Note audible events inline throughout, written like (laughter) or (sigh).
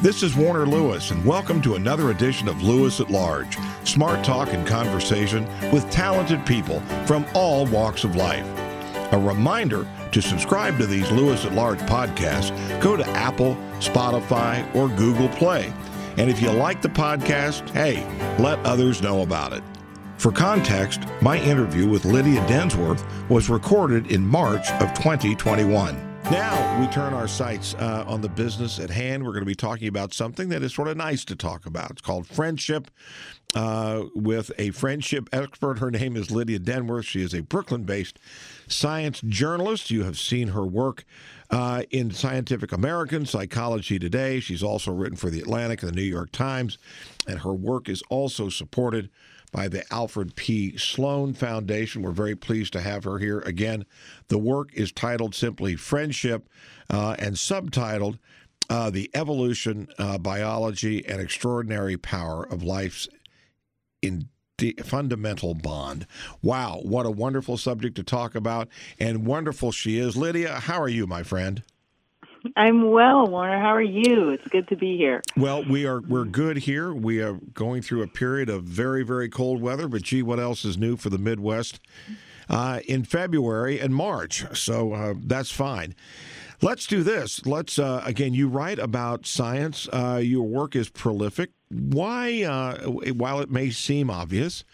This is Warner Lewis, and welcome to another edition of Lewis at Large smart talk and conversation with talented people from all walks of life. A reminder to subscribe to these Lewis at Large podcasts, go to Apple, Spotify, or Google Play. And if you like the podcast, hey, let others know about it. For context, my interview with Lydia Denworth was recorded in March of 2021. Now we turn our sights uh, on the business at hand. We're going to be talking about something that is sort of nice to talk about. It's called friendship. Uh, with a friendship expert. Her name is Lydia Denworth. She is a Brooklyn based science journalist. You have seen her work uh, in Scientific American, Psychology Today. She's also written for The Atlantic and The New York Times, and her work is also supported by the Alfred P. Sloan Foundation. We're very pleased to have her here again. The work is titled simply Friendship uh, and subtitled uh, The Evolution, uh, Biology, and Extraordinary Power of Life's in fundamental bond. Wow, what a wonderful subject to talk about, and wonderful she is. Lydia, how are you, my friend? I'm well, Warner. How are you? It's good to be here. Well, we are we're good here. We are going through a period of very very cold weather, but gee, what else is new for the Midwest uh, in February and March? So uh, that's fine. Let's do this. Let's uh, again. You write about science. Uh, your work is prolific. Why, uh, while it may seem obvious,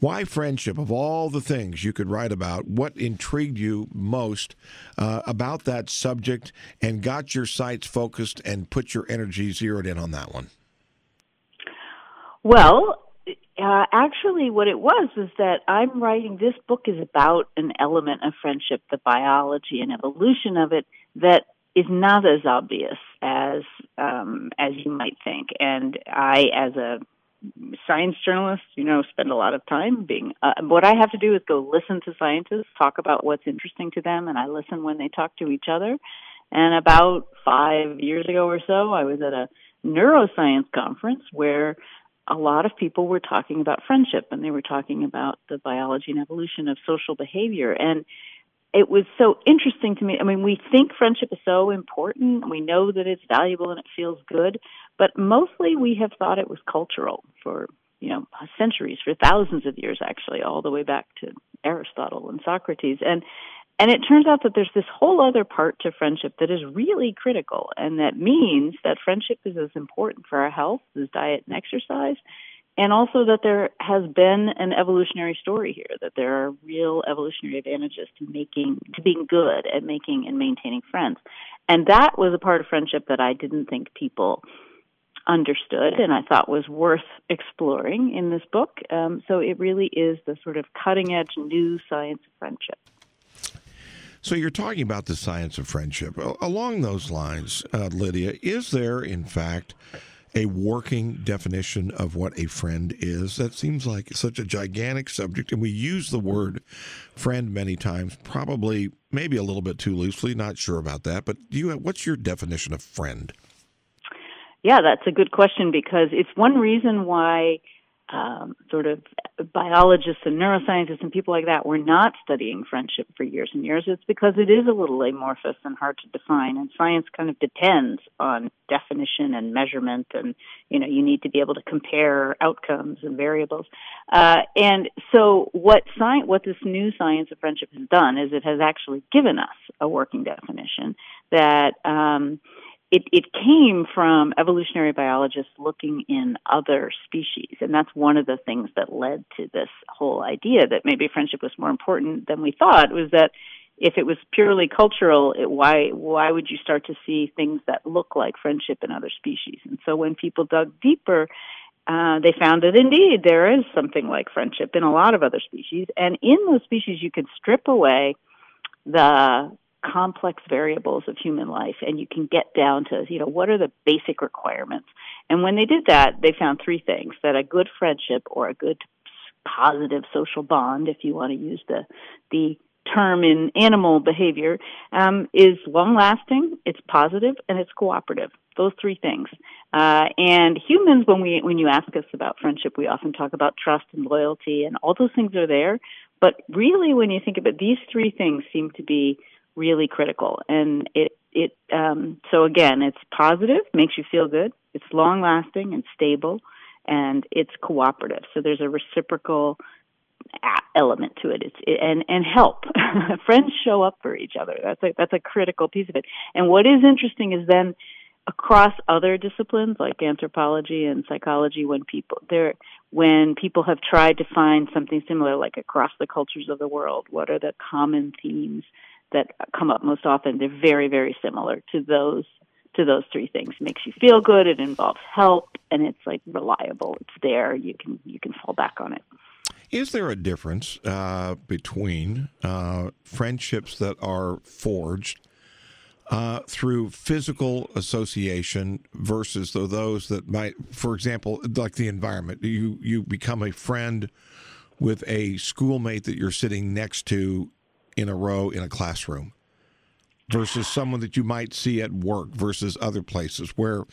why friendship? Of all the things you could write about, what intrigued you most uh, about that subject and got your sights focused and put your energy zeroed in on that one? Well, uh, actually, what it was was that I'm writing this book is about an element of friendship, the biology and evolution of it that is not as obvious as um, as you might think. And I, as a science journalists, you know, spend a lot of time being. Uh, what I have to do is go listen to scientists talk about what's interesting to them, and I listen when they talk to each other. And about five years ago or so, I was at a neuroscience conference where a lot of people were talking about friendship and they were talking about the biology and evolution of social behavior. And it was so interesting to me. I mean, we think friendship is so important. We know that it's valuable and it feels good, but mostly we have thought it was cultural for, you know, centuries, for thousands of years actually, all the way back to Aristotle and Socrates. And and it turns out that there's this whole other part to friendship that is really critical and that means that friendship is as important for our health as diet and exercise and also that there has been an evolutionary story here that there are real evolutionary advantages to making to being good at making and maintaining friends. And that was a part of friendship that i didn't think people understood and i thought was worth exploring in this book. Um, so it really is the sort of cutting edge new science of friendship. So you're talking about the science of friendship. Along those lines uh, lydia is there in fact a working definition of what a friend is. That seems like such a gigantic subject, and we use the word friend many times, probably maybe a little bit too loosely. Not sure about that, but you? What's your definition of friend? Yeah, that's a good question because it's one reason why um, sort of biologists and neuroscientists and people like that were not studying friendship for years and years. It's because it is a little amorphous and hard to define, and science kind of depends on definition and measurement, and you know you need to be able to compare outcomes and variables. Uh, and so, what science, what this new science of friendship has done is it has actually given us a working definition that. Um, it, it came from evolutionary biologists looking in other species. And that's one of the things that led to this whole idea that maybe friendship was more important than we thought was that if it was purely cultural, it, why, why would you start to see things that look like friendship in other species? And so when people dug deeper, uh, they found that indeed there is something like friendship in a lot of other species. And in those species, you can strip away the complex variables of human life and you can get down to you know what are the basic requirements. And when they did that they found three things that a good friendship or a good positive social bond if you want to use the the term in animal behavior um, is long lasting it's positive and it's cooperative. Those three things. Uh, and humans when we when you ask us about friendship we often talk about trust and loyalty and all those things are there. But really when you think about these three things seem to be really critical. And it it um, so again, it's positive, makes you feel good. It's long lasting and stable, and it's cooperative. So there's a reciprocal element to it. It's it, and and help. (laughs) Friends show up for each other. That's a that's a critical piece of it. And what is interesting is then across other disciplines like anthropology and psychology when people there when people have tried to find something similar like across the cultures of the world what are the common themes that come up most often they're very very similar to those to those three things. It makes you feel good it involves help and it's like reliable. It's there you can you can fall back on it. Is there a difference uh, between uh, friendships that are forged uh, through physical association versus those that might, for example, like the environment. You you become a friend with a schoolmate that you're sitting next to in a row in a classroom versus someone that you might see at work versus other places where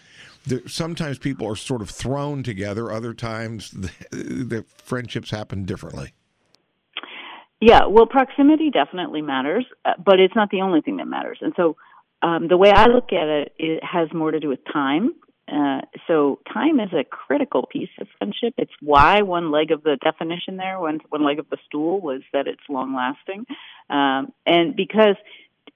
there, sometimes people are sort of thrown together other times (laughs) the, the friendships happen differently yeah well proximity definitely matters uh, but it's not the only thing that matters and so um, the way I look at it, it has more to do with time. Uh, so time is a critical piece of friendship. It's why one leg of the definition there, one one leg of the stool, was that it's long lasting, um, and because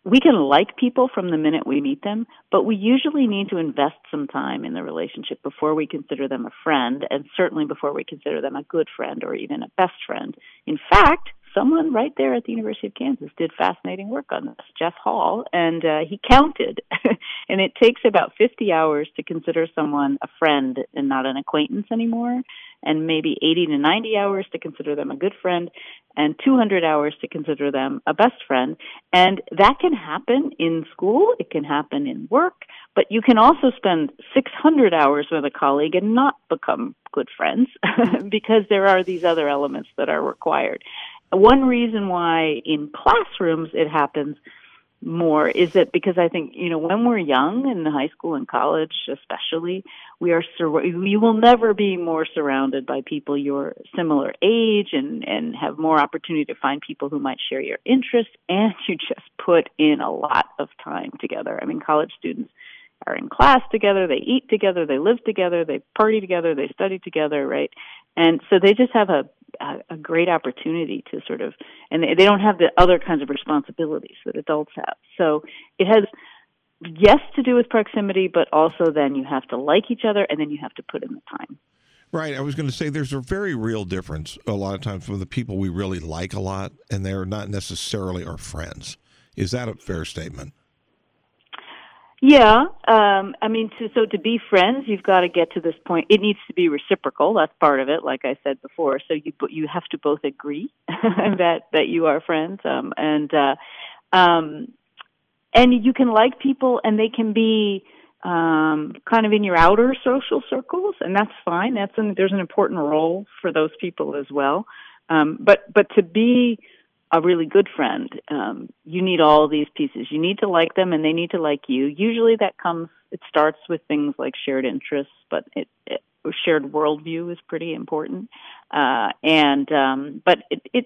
we can like people from the minute we meet them, but we usually need to invest some time in the relationship before we consider them a friend, and certainly before we consider them a good friend or even a best friend. In fact, someone right there at the University of Kansas did fascinating work on this, Jeff Hall, and uh, he counted. (laughs) and it takes about 50 hours to consider someone a friend and not an acquaintance anymore, and maybe 80 to 90 hours to consider them a good friend, and 200 hours to consider them a best friend. And that can happen in school, it can happen in work, but you can also spend 600 hours with a colleague and not become good friends (laughs) because there are these other elements that are required. One reason why in classrooms it happens more is that because I think you know when we're young in high school and college especially we are sur- you will never be more surrounded by people your similar age and and have more opportunity to find people who might share your interests and you just put in a lot of time together. I mean college students are in class together, they eat together, they live together, they party together, they study together, right? And so they just have a a, a great opportunity to sort of, and they, they don't have the other kinds of responsibilities that adults have. So it has yes to do with proximity, but also then you have to like each other, and then you have to put in the time. Right. I was going to say there's a very real difference a lot of times with the people we really like a lot, and they're not necessarily our friends. Is that a fair statement? Yeah, um, I mean, to, so to be friends, you've got to get to this point. It needs to be reciprocal. That's part of it, like I said before. So you you have to both agree (laughs) that that you are friends, um, and uh, um, and you can like people, and they can be um, kind of in your outer social circles, and that's fine. That's an, there's an important role for those people as well. Um, but but to be a really good friend, um, you need all these pieces. You need to like them, and they need to like you. Usually, that comes. It starts with things like shared interests, but it, it shared worldview is pretty important. Uh, and um, but it, it,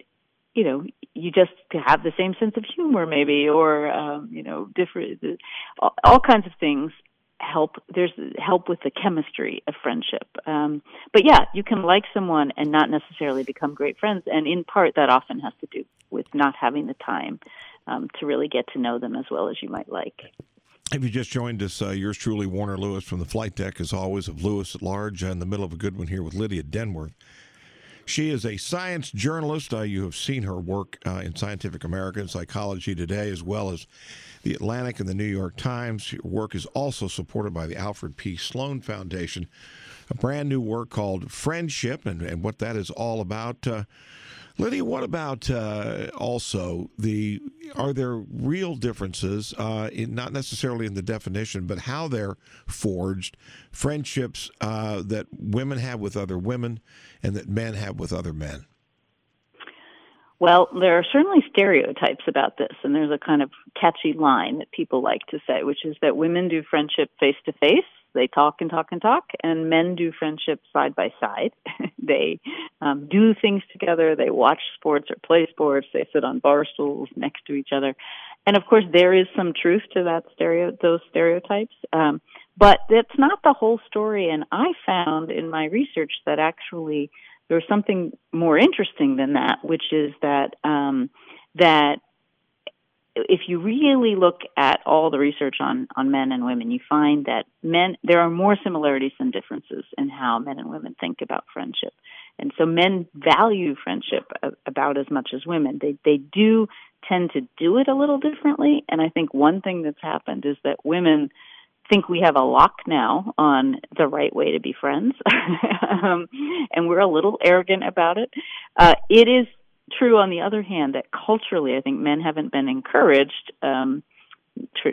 you know, you just have the same sense of humor, maybe, or um, you know, different, all, all kinds of things help there's help with the chemistry of friendship um, but yeah you can like someone and not necessarily become great friends and in part that often has to do with not having the time um, to really get to know them as well as you might like if you just joined us, uh, yours truly, Warner Lewis from the flight deck, as always, of Lewis at Large, uh, in the middle of a good one here with Lydia Denworth. She is a science journalist. Uh, you have seen her work uh, in Scientific American, Psychology Today, as well as the Atlantic and the New York Times. Her work is also supported by the Alfred P. Sloan Foundation. A brand new work called Friendship and, and what that is all about. Uh, Lydia, what about uh, also the? Are there real differences, uh, in not necessarily in the definition, but how they're forged? Friendships uh, that women have with other women, and that men have with other men. Well, there are certainly stereotypes about this, and there's a kind of catchy line that people like to say, which is that women do friendship face to face. They talk and talk and talk, and men do friendship side by side. (laughs) they um, do things together. They watch sports or play sports. They sit on bar stools next to each other. and of course, there is some truth to that stereo, those stereotypes. Um, but that's not the whole story. And I found in my research that actually there's something more interesting than that, which is that um, that if you really look at all the research on, on men and women, you find that men there are more similarities than differences in how men and women think about friendship. And so men value friendship about as much as women. They they do tend to do it a little differently. And I think one thing that's happened is that women think we have a lock now on the right way to be friends, (laughs) um, and we're a little arrogant about it. Uh, it is true, on the other hand, that culturally, I think men haven't been encouraged um,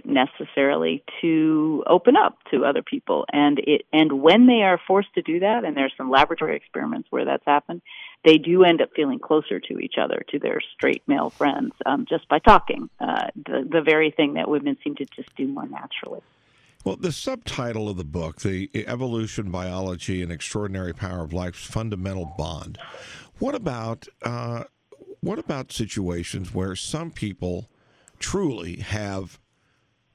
necessarily to open up to other people, and it and when they are forced to do that, and there's some laboratory experiments where that's happened, they do end up feeling closer to each other, to their straight male friends, um, just by talking. Uh, the the very thing that women seem to just do more naturally. Well, the subtitle of the book, The Evolution, Biology, and Extraordinary Power of Life's Fundamental Bond. What about uh, what about situations where some people truly have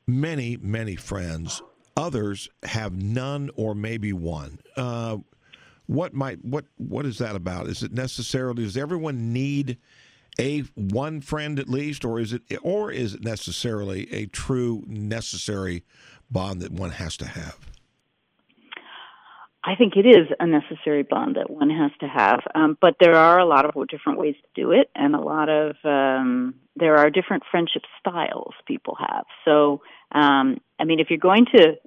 many, many friends, others have none or maybe one? Uh, what might what what is that about? Is it necessarily does everyone need a one friend at least, or is it or is it necessarily a true necessary bond that one has to have? I think it is a necessary bond that one has to have, um, but there are a lot of different ways to do it, and a lot of um, there are different friendship styles people have. So, um, I mean, if you're going to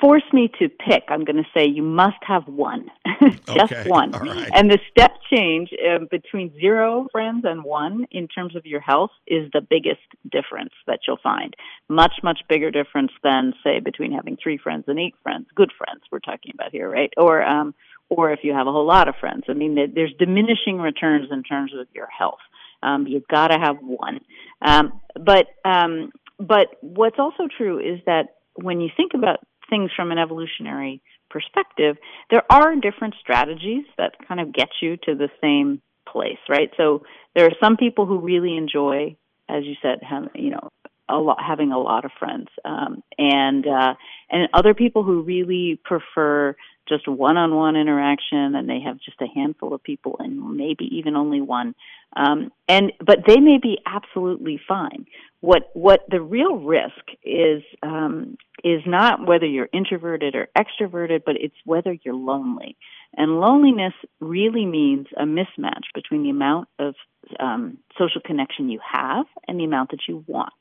force me to pick, I'm going to say you must have one, (laughs) just okay. one. Right. And the step change uh, between zero friends and one in terms of your health is the biggest difference that you'll find. Much, much bigger difference than, say, between having three friends and eight friends, good friends we're talking about here, right? Or, um, or if you have a whole lot of friends. I mean, there's diminishing returns in terms of your health. Um, you've got to have one. Um, but, um, but what's also true is that when you think about things from an evolutionary perspective, there are different strategies that kind of get you to the same place, right? So there are some people who really enjoy, as you said, have, you know, a lot, having a lot of friends, um, and uh, and other people who really prefer just one-on-one interaction, and they have just a handful of people, and maybe even only one. Um, and but they may be absolutely fine. What what the real risk is um, is not whether you're introverted or extroverted, but it's whether you're lonely. And loneliness really means a mismatch between the amount of um, social connection you have and the amount that you want.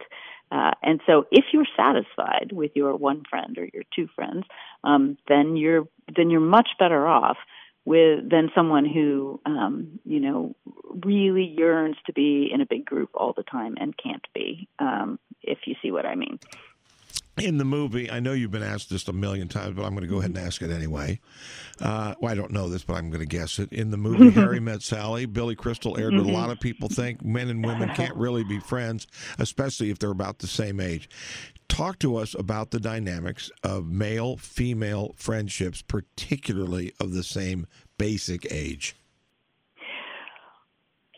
Uh, and so, if you're satisfied with your one friend or your two friends, um, then you're then you're much better off with than someone who um, you know really yearns to be in a big group all the time and can't be. Um, if you see what I mean in the movie, I know you've been asked this a million times, but I'm going to go ahead and ask it anyway. Uh, well, I don't know this, but I'm going to guess it. In the movie (laughs) Harry Met Sally, Billy Crystal aired what a lot of people think men and women can't really be friends, especially if they're about the same age. Talk to us about the dynamics of male female friendships, particularly of the same basic age.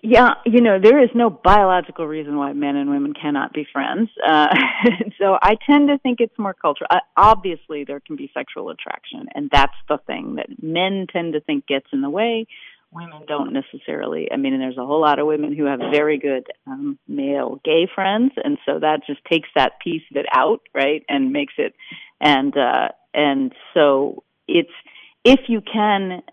Yeah, you know, there is no biological reason why men and women cannot be friends. Uh, (laughs) so I tend to think it's more cultural. Uh, obviously, there can be sexual attraction, and that's the thing that men tend to think gets in the way. Women don't necessarily. I mean, and there's a whole lot of women who have very good um, male gay friends, and so that just takes that piece of it out, right, and makes it, and uh, and so it's if you can,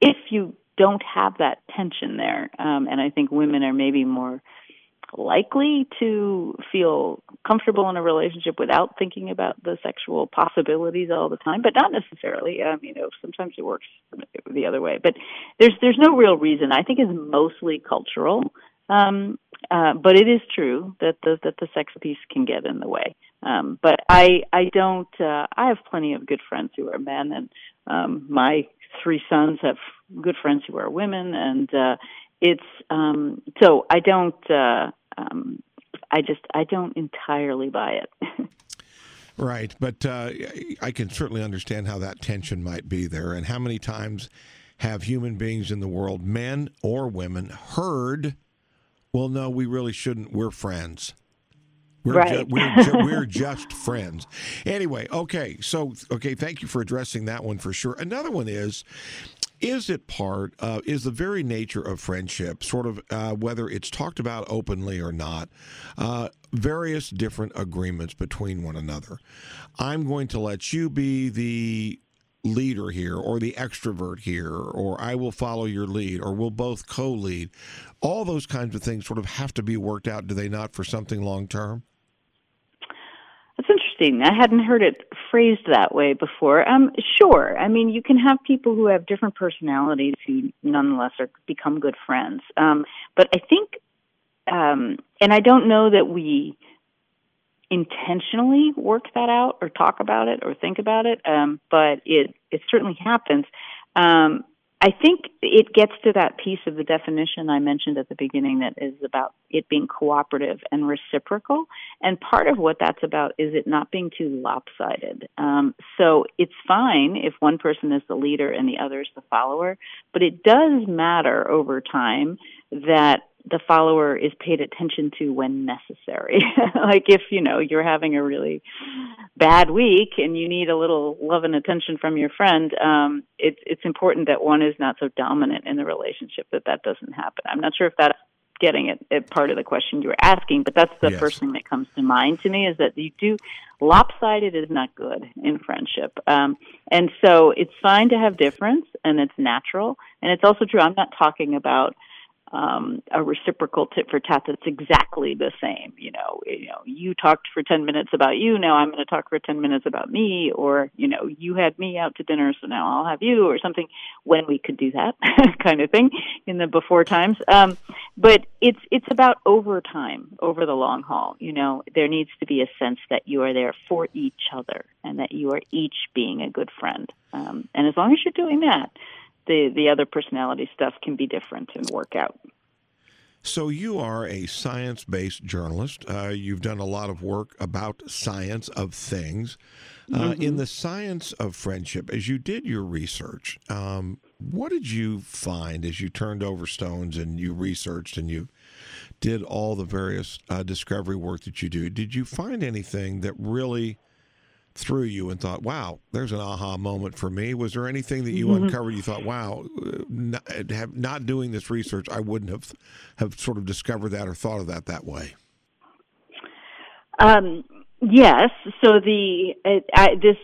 if you don't have that tension there. Um, and I think women are maybe more likely to feel comfortable in a relationship without thinking about the sexual possibilities all the time, but not necessarily. Um, you know, sometimes it works the other way. But there's there's no real reason. I think it's mostly cultural. Um, uh, but it is true that the that the sex piece can get in the way. Um, but I I don't. Uh, I have plenty of good friends who are men, and um, my three sons have good friends who are women, and uh, it's um, so I don't. Uh, um, I just I don't entirely buy it. (laughs) right, but uh, I can certainly understand how that tension might be there, and how many times have human beings in the world, men or women, heard well, no, we really shouldn't. We're friends. We're, right. ju- we're, ju- we're just friends. Anyway, okay. So, okay, thank you for addressing that one for sure. Another one is is it part uh, is the very nature of friendship sort of uh, whether it's talked about openly or not uh, various different agreements between one another i'm going to let you be the leader here or the extrovert here or i will follow your lead or we'll both co-lead all those kinds of things sort of have to be worked out do they not for something long term interesting. I hadn't heard it phrased that way before. Um, sure. I mean, you can have people who have different personalities who nonetheless are become good friends. Um, but I think, um, and I don't know that we intentionally work that out or talk about it or think about it. Um, but it it certainly happens. Um, I think it gets to that piece of the definition I mentioned at the beginning that is about it being cooperative and reciprocal. And part of what that's about is it not being too lopsided. Um, so it's fine if one person is the leader and the other is the follower, but it does matter over time that the follower is paid attention to when necessary. (laughs) like if, you know, you're having a really bad week and you need a little love and attention from your friend, um, it's it's important that one is not so dominant in the relationship that that doesn't happen. I'm not sure if that's getting at, at part of the question you were asking, but that's the Yes. first thing that comes to mind to me is that you do lopsided is not good in friendship. Um, and so it's fine to have difference and it's natural. And it's also true. I'm not talking about um, a reciprocal tit for tat that's exactly the same. You know, you know, you talked for ten minutes about you. Now I'm going to talk for ten minutes about me, or you know, you had me out to dinner, so now I'll have you, or something. When we could do that (laughs) kind of thing in the before times. Um, but it's it's about over time, over the long haul. You know, there needs to be a sense that you are there for each other, and that you are each being a good friend. Um, and as long as you're doing that, the the other personality stuff can be different and work out. So you are a science-based journalist. Uh, you've done a lot of work about science of things. Uh, In the science of friendship, as you did your research, um, what did you find as you turned over stones and you researched and you did all the various uh, discovery work that you do? Did you find anything that really threw you and thought, "Wow, there's an aha moment for me"? Was there anything that you uncovered you thought, "Wow, uh, not, have, not doing this research, I wouldn't have have sort of discovered that or thought of that that way"? Um, yes. So the it, I, this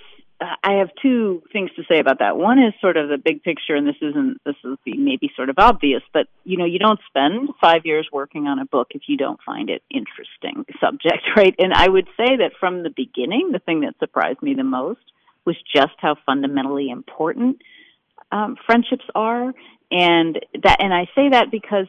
I have two things to say about that. One is sort of the big picture, and this isn't this is maybe sort of obvious, but you know you don't spend five years working on a book if you don't find it interesting subject, (laughs) right? And I would say that from the beginning, the thing that surprised me the most was just how fundamentally important um, friendships are, and that and I say that because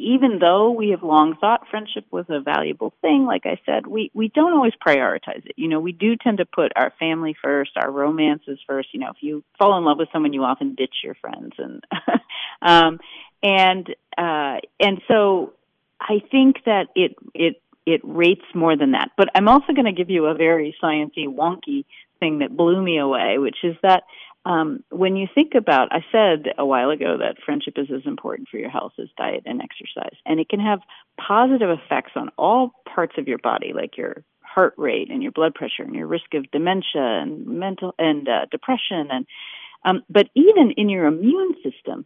even though we have long thought friendship was a valuable thing, like I said, we, we don't always prioritize it. You know, we do tend to put our family first, our romances first. You know, if you fall in love with someone, you often ditch your friends, and (laughs) um, and uh, and so I think that it it it rates more than that. But I'm also going to give you a very sciencey, wonky thing that blew me away, which is that um, when you think about, I said a while ago that friendship is as important for your health as diet and exercise, and it can have positive effects on all parts of your body, like your heart rate and your blood pressure and your risk of dementia and mental and uh, depression, and um, but even in your immune system,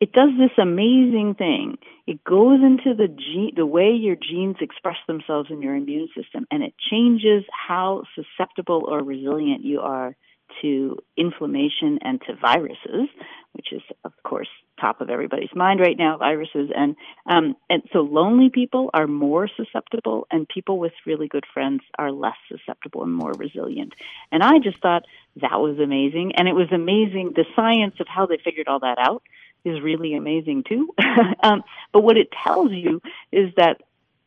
it does this amazing thing. It goes into the gene, the way your genes express themselves in your immune system, and it changes how susceptible or resilient you are to inflammation and to viruses, which is, of course, top of everybody's mind right now. Viruses and um, and so lonely people are more susceptible, and people with really good friends are less susceptible and more resilient. And I just thought that was amazing, and it was amazing. The science of how they figured all that out is really amazing too. (laughs) um, but what it tells you is that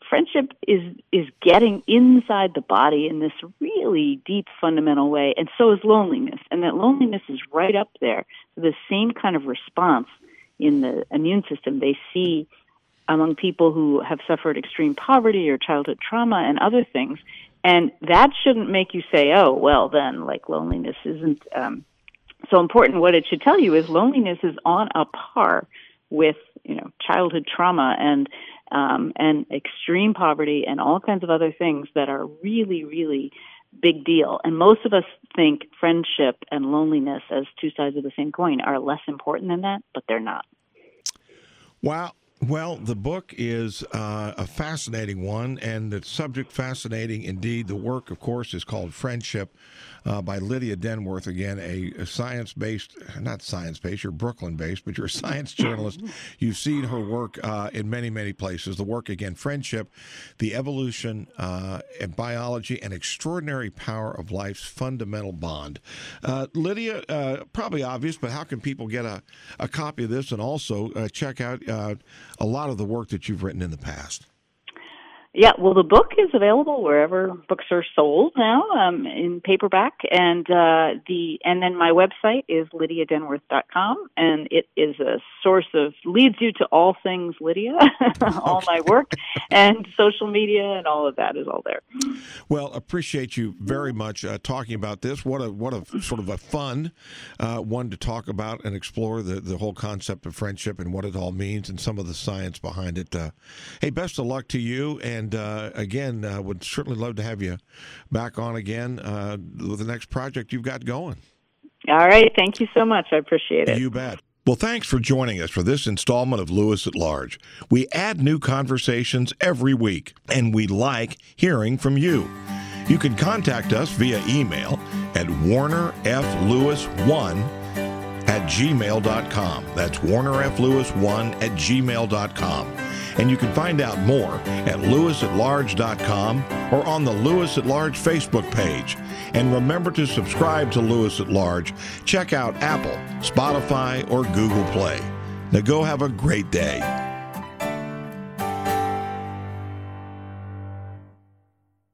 friendship is is getting inside the body in this really deep fundamental way and so is loneliness. And that loneliness is right up there. The same kind of response in the immune system they see among people who have suffered extreme poverty or childhood trauma and other things. And that shouldn't make you say oh well then like loneliness isn't um, so important. What it should tell you is loneliness is on a par with you know childhood trauma and um, and extreme poverty and all kinds of other things that are really, really big deal. And most of us think friendship and loneliness as two sides of the same coin are less important than that, but they're not. Wow. Well, the book is uh, a fascinating one, and the subject fascinating indeed. The work, of course, is called Friendship uh, by Lydia Denworth. Again, a, a science based, not science based, you're Brooklyn based, but you're a science (laughs) journalist. You've seen her work uh, in many, many places. The work, again, Friendship, the evolution uh, and biology and extraordinary power of life's fundamental bond. Uh, Lydia, uh, probably obvious, but how can people get a, a copy of this and also uh, check out a lot of the work that you've written in the past? Yeah, well, the book is available wherever books are sold now um, in paperback, and uh, the and then my website is lydiadenworth.com, and it is a source of leads you to all things Lydia, (laughs) all my work, and social media, and all of that is all there. Well, appreciate you very much uh, talking about this. What a what a sort of a fun uh, one to talk about and explore the the whole concept of friendship and what it all means and some of the science behind it. Uh, hey, best of luck to you and. And uh, again, uh, would certainly love to have you back on again uh, with the next project you've got going. All right. Thank you so much. I appreciate it. You bet. Well, thanks for joining us for this installment of Lewis at Large. We add new conversations every week, and we like hearing from you. You can contact us via email at warnerflewis1 at gmail.com. That's warnerflewis1 at gmail.com. And you can find out more at lewisatlarge.com or on the Lewis at Large Facebook page. And remember to subscribe to Lewis at Large. Check out Apple, Spotify, or Google Play. Now go have a great day.